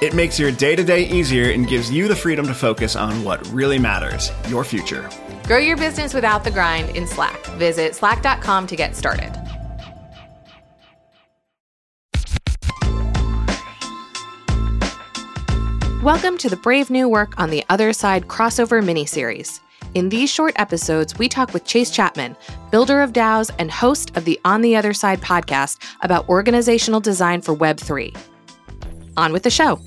It makes your day to day easier and gives you the freedom to focus on what really matters your future. Grow your business without the grind in Slack. Visit slack.com to get started. Welcome to the Brave New Work on the Other Side crossover mini series. In these short episodes, we talk with Chase Chapman, builder of DAOs and host of the On the Other Side podcast about organizational design for Web3. On with the show.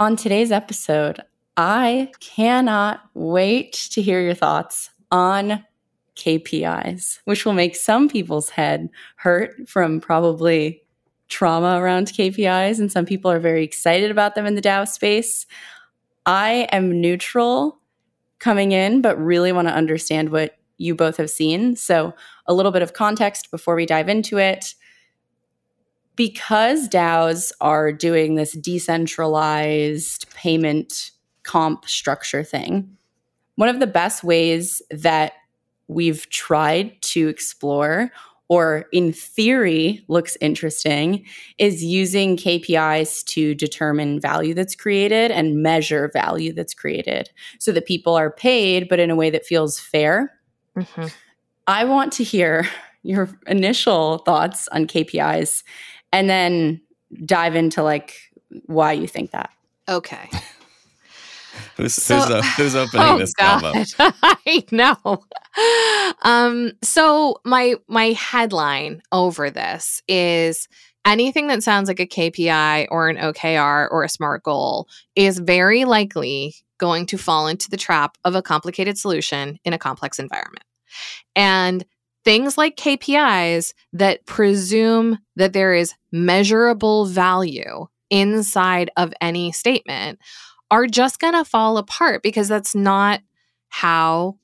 On today's episode, I cannot wait to hear your thoughts on KPIs, which will make some people's head hurt from probably trauma around KPIs, and some people are very excited about them in the DAO space. I am neutral coming in, but really want to understand what you both have seen. So, a little bit of context before we dive into it. Because DAOs are doing this decentralized payment comp structure thing, one of the best ways that we've tried to explore or in theory looks interesting is using KPIs to determine value that's created and measure value that's created so that people are paid, but in a way that feels fair. Mm-hmm. I want to hear your initial thoughts on KPIs and then dive into like why you think that. Okay. who's, so, who's, uh, who's opening oh this combo? I know. Um, so my my headline over this is anything that sounds like a KPI or an OKR or a SMART goal is very likely going to fall into the trap of a complicated solution in a complex environment. And things like KPIs that presume that there is measurable value inside of any statement are just going to fall apart because that's not how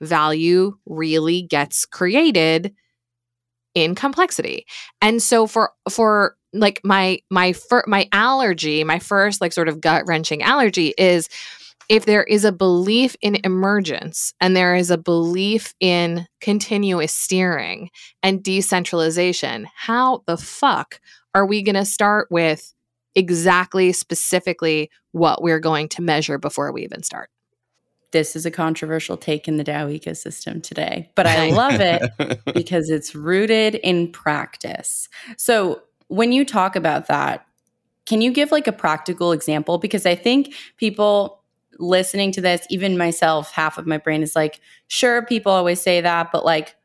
value really gets created in complexity. And so for for like my my fir- my allergy, my first like sort of gut wrenching allergy is if there is a belief in emergence and there is a belief in continuous steering and decentralization, how the fuck are we going to start with exactly specifically what we're going to measure before we even start? This is a controversial take in the DAO ecosystem today, but I love it because it's rooted in practice. So, when you talk about that, can you give like a practical example? Because I think people listening to this, even myself, half of my brain is like, sure, people always say that, but like,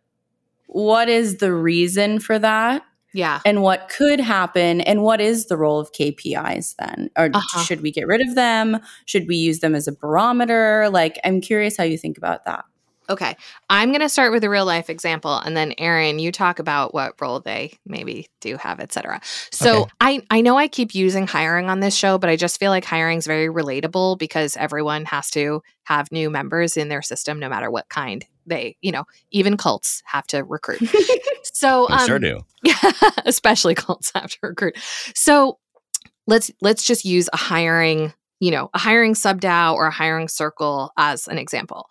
what is the reason for that? Yeah. And what could happen and what is the role of KPIs then? Or uh-huh. should we get rid of them? Should we use them as a barometer? Like, I'm curious how you think about that. Okay. I'm going to start with a real life example and then Aaron, you talk about what role they maybe do have, etc. So, okay. I I know I keep using hiring on this show, but I just feel like hiring is very relatable because everyone has to have new members in their system no matter what kind they, you know, even cults have to recruit. so, um, sure do. Yeah, especially cults have to recruit. So, let's let's just use a hiring, you know, a hiring sub DAO or a hiring circle as an example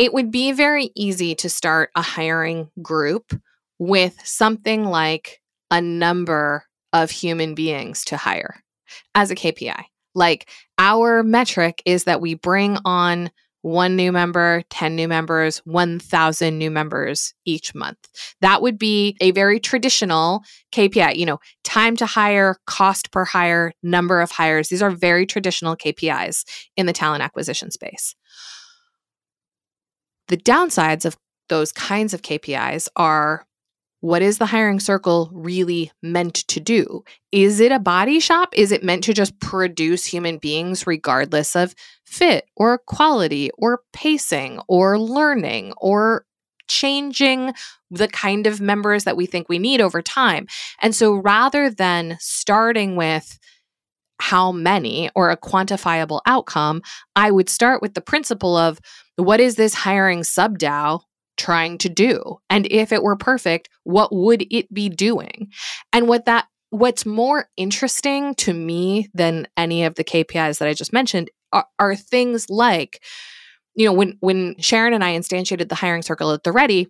it would be very easy to start a hiring group with something like a number of human beings to hire as a KPI. Like our metric is that we bring on one new member, 10 new members, 1,000 new members each month. That would be a very traditional KPI, you know, time to hire, cost per hire, number of hires. These are very traditional KPIs in the talent acquisition space. The downsides of those kinds of KPIs are what is the hiring circle really meant to do? Is it a body shop? Is it meant to just produce human beings regardless of fit or quality or pacing or learning or changing the kind of members that we think we need over time? And so rather than starting with how many or a quantifiable outcome, I would start with the principle of what is this hiring sub DAO trying to do? And if it were perfect, what would it be doing? And what that what's more interesting to me than any of the KPIs that I just mentioned are, are things like, you know, when when Sharon and I instantiated the hiring circle at the ready,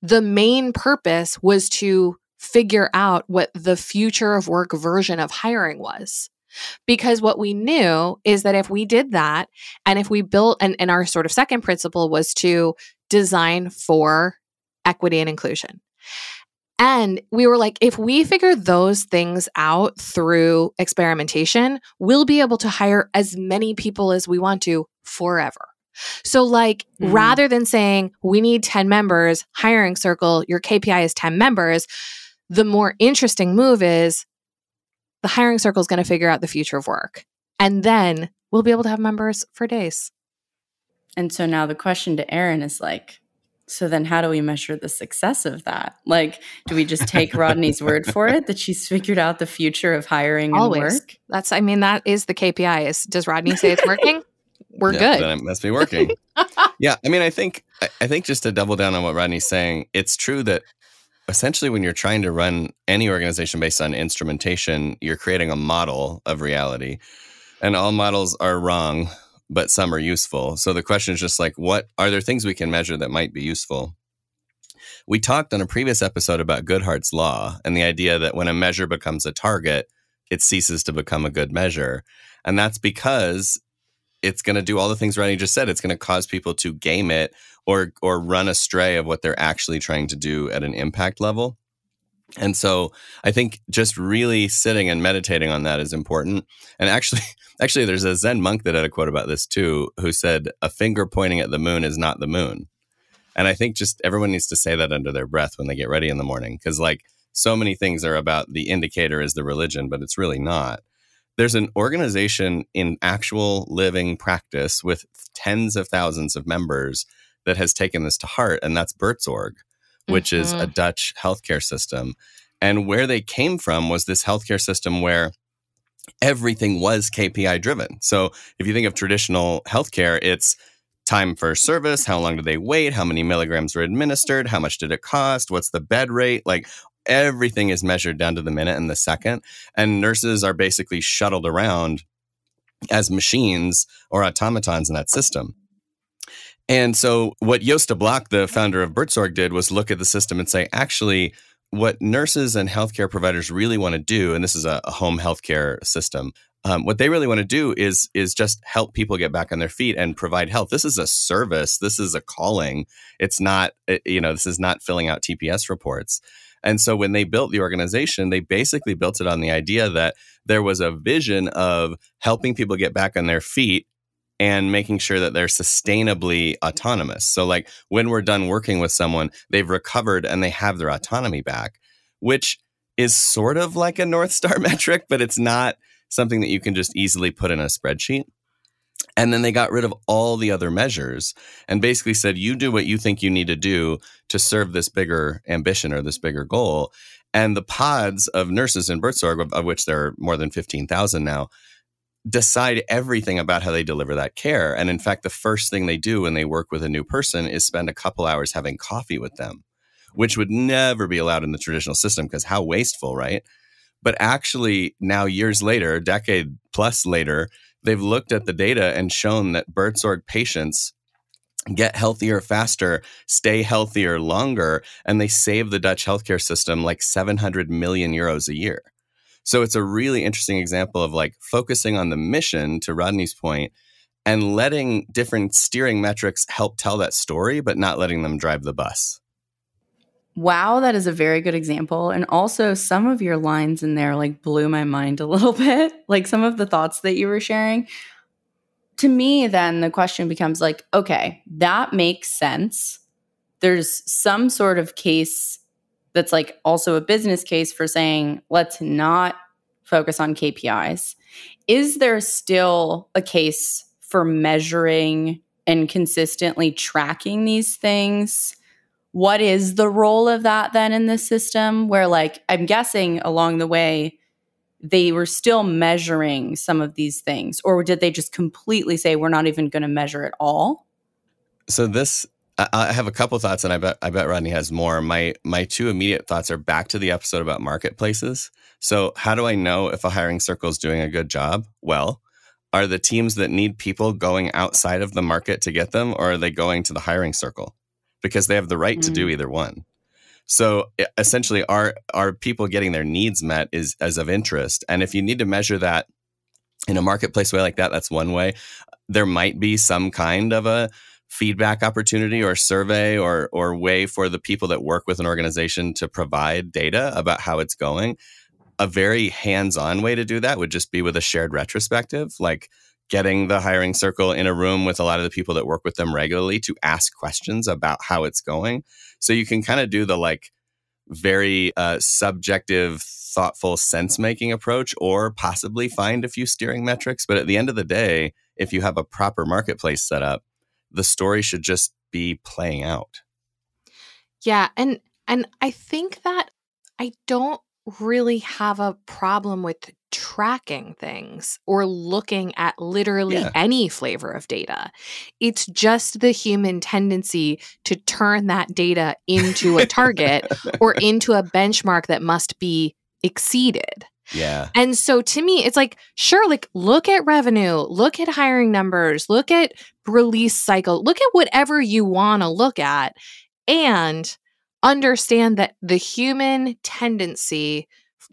the main purpose was to figure out what the future of work version of hiring was. Because what we knew is that if we did that, and if we built, and, and our sort of second principle was to design for equity and inclusion. And we were like, if we figure those things out through experimentation, we'll be able to hire as many people as we want to forever. So, like, mm-hmm. rather than saying we need 10 members, hiring circle, your KPI is 10 members, the more interesting move is the hiring circle is going to figure out the future of work. And then we'll be able to have members for days. And so now the question to Aaron is like, so then how do we measure the success of that? Like, do we just take Rodney's word for it that she's figured out the future of hiring Always. and work? That's, I mean, that is the KPI is does Rodney say it's working? We're yeah, good. Then it must be working. yeah. I mean, I think, I think just to double down on what Rodney's saying, it's true that essentially when you're trying to run any organization based on instrumentation, you're creating a model of reality. And all models are wrong but some are useful. So the question is just like, what are there things we can measure that might be useful? We talked on a previous episode about Goodhart's law and the idea that when a measure becomes a target, it ceases to become a good measure. And that's because it's going to do all the things Ronnie just said. It's going to cause people to game it or or run astray of what they're actually trying to do at an impact level. And so I think just really sitting and meditating on that is important. And actually, actually, there's a Zen monk that had a quote about this too, who said, "A finger pointing at the moon is not the moon." And I think just everyone needs to say that under their breath when they get ready in the morning, because like so many things are about the indicator is the religion, but it's really not. There's an organization in actual living practice with tens of thousands of members that has taken this to heart, and that's Buurtzorg which mm-hmm. is a mm-hmm. Dutch healthcare system. And where they came from was this healthcare system where everything was KPI driven. So if you think of traditional healthcare, it's time for service, how long do they wait, how many milligrams were administered, how much did it cost, what's the bed rate, like everything is measured down to the minute and the second. And nurses are basically shuttled around as machines or automatons in that system. And so, what Joost de Blok, the founder of Buurtzorg, did was look at the system and say, actually, what nurses and healthcare providers really want to do, and this is a, a home healthcare system, um, what they really want to do is is just help people get back on their feet and provide health. This is a service. This is a calling. It's not, eh, you know, this is not filling out TPS reports. And so when they built the organization, they basically built it on the idea that there was a vision of helping people get back on their feet and making sure that they're sustainably autonomous. So, like when we're done working with someone, they've recovered and they have their autonomy back, which is sort of like a North Star metric, but it's not something that you can just easily put in a spreadsheet. And then they got rid of all the other measures and basically said, you do what you think you need to do to serve this bigger ambition or this bigger goal. And the pods of nurses in Buurtzorg, of, of which there are more than 15,000 now, decide everything about how they deliver that care. And in fact, the first thing they do when they work with a new person is spend a couple hours having coffee with them, which would never be allowed in the traditional system because how wasteful, right? But actually, now years later, decade plus later, they've looked at the data and shown that Buurtzorg patients get healthier faster, stay healthier longer, and they save the Dutch healthcare system like 700 million euros a year. So it's a really interesting example of like focusing on the mission to Rodney's point and letting different steering metrics help tell that story, but not letting them drive the bus. Wow, that is a very good example. And also, some of your lines in there like blew my mind a little bit. Like some of the thoughts that you were sharing. To me, then the question becomes like, okay, that makes sense. There's some sort of case that's like also a business case for saying, let's not focus on KPIs. Is there still a case for measuring and consistently tracking these things? What is the role of that then in the system? Where, like, I'm guessing along the way, they were still measuring some of these things, or did they just completely say, we're not even going to measure at all? So, this I have a couple thoughts, and I bet I bet Rodney has more. My my two immediate thoughts are back to the episode about marketplaces. So, how do I know if a hiring circle is doing a good job? Well, are the teams that need people going outside of the market to get them, or are they going to the hiring circle? Because they have the right mm-hmm. to do mm. either one. So essentially, are are people getting their needs met is as of interest, and if you need to measure that in a marketplace way like that, that's one way. There might be some kind of a feedback opportunity or survey or or way for the people that work with an organization to provide data about how it's going a very hands-on way to do that would just be with a shared retrospective like getting the hiring circle in a room with a lot of the people that work with them regularly to ask questions about how it's going. So you can kind of do the like very uh, subjective thoughtful sense making approach or possibly find a few steering metrics. But at the end of the day if you have a proper marketplace set up the story should just be playing out yeah and and i think that i don't really have a problem with tracking things or looking at literally yeah. any flavor of data. It's just the human tendency to turn that data into a target or into a benchmark that must be exceeded. Yeah. And so to me, it's like, sure, like look at revenue, look at hiring numbers, look at release cycle, look at whatever you want to look at. And understand that the human tendency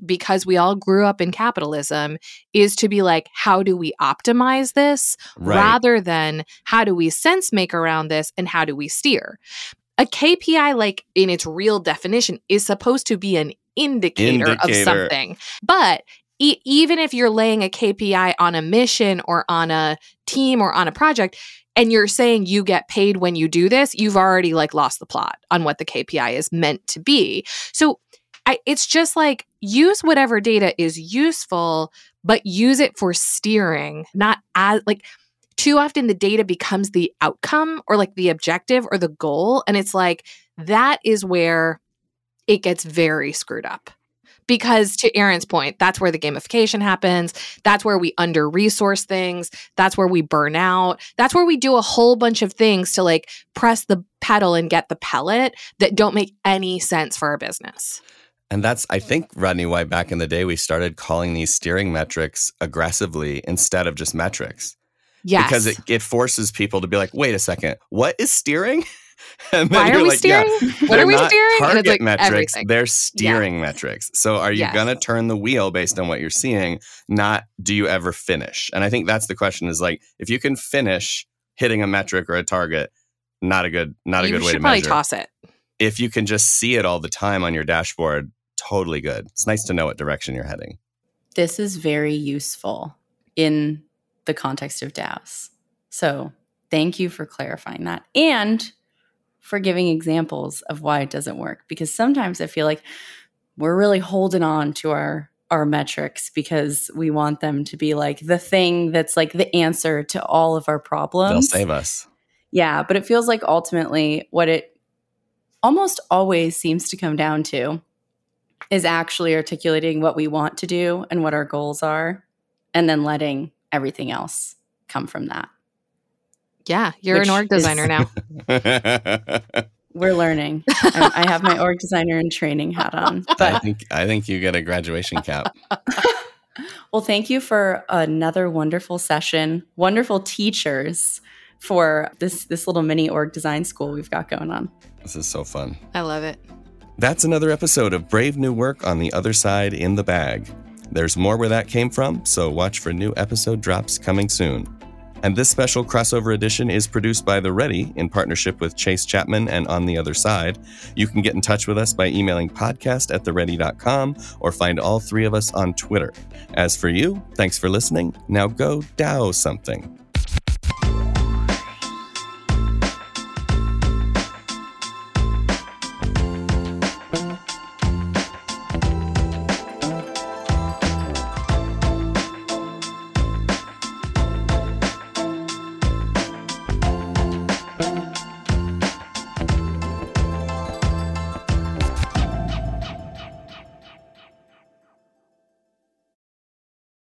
because we all grew up in capitalism is to be like how do we optimize this right. rather than how do we sense make around this and how do we steer a kpi like in its real definition is supposed to be an indicator, indicator. of something but e- even if you're laying a kpi on a mission or on a team or on a project and you're saying you get paid when you do this, you've already like lost the plot on what the KPI is meant to be. So I, it's just like use whatever data is useful, but use it for steering, not as like too often the data becomes the outcome or like the objective or the goal. And it's like that is where it gets very screwed up because to Aaron's point, that's where the gamification happens. That's where we under resource things. That's where we burn out. That's where we do a whole bunch of things to like press the pedal and get the pellet that don't make any sense for our business. And that's, I think, Rodney, why back in the day we started calling these steering metrics aggressively instead of just metrics. Yes. Because it, it forces people to be like, wait a second, what is steering? and then Why are we like, steering? Yeah, what are we steering? Target like metrics, everything. they're steering yeah. metrics. So are you yes. going to turn the wheel based on what you're seeing? Not do you ever finish? And I think that's the question is like if you can finish hitting a metric or a target, not a good not a you good way to probably measure. toss it. If you can just see it all the time on your dashboard, totally good. It's nice to know what direction you're heading. This is very useful in the context of DAOs. So thank you for clarifying that. And for giving examples of why it doesn't work because sometimes I feel like we're really holding on to our our metrics because we want them to be like the thing that's like the answer to all of our problems. They'll save us. Yeah, but it feels like ultimately what it almost always seems to come down to is actually articulating what we want to do and what our goals are and then letting everything else come from that. Yeah, you're an org designer is, now. We're learning. I, I have my org designer and training hat on. But I think I think you get a graduation cap. well, thank you for another wonderful session. Wonderful teachers for this this little mini org design school we've got going on. This is so fun. I love it. That's another episode of Brave New Work on the other side in the bag. There's more where that came from, so watch for new episode drops coming soon. And this special crossover edition is produced by The Ready in partnership with Chase Chapman and On the Other Side. You can get in touch with us by emailing podcast at theready.com or find all three of us on Twitter. As for you, thanks for listening. Now go DAO something.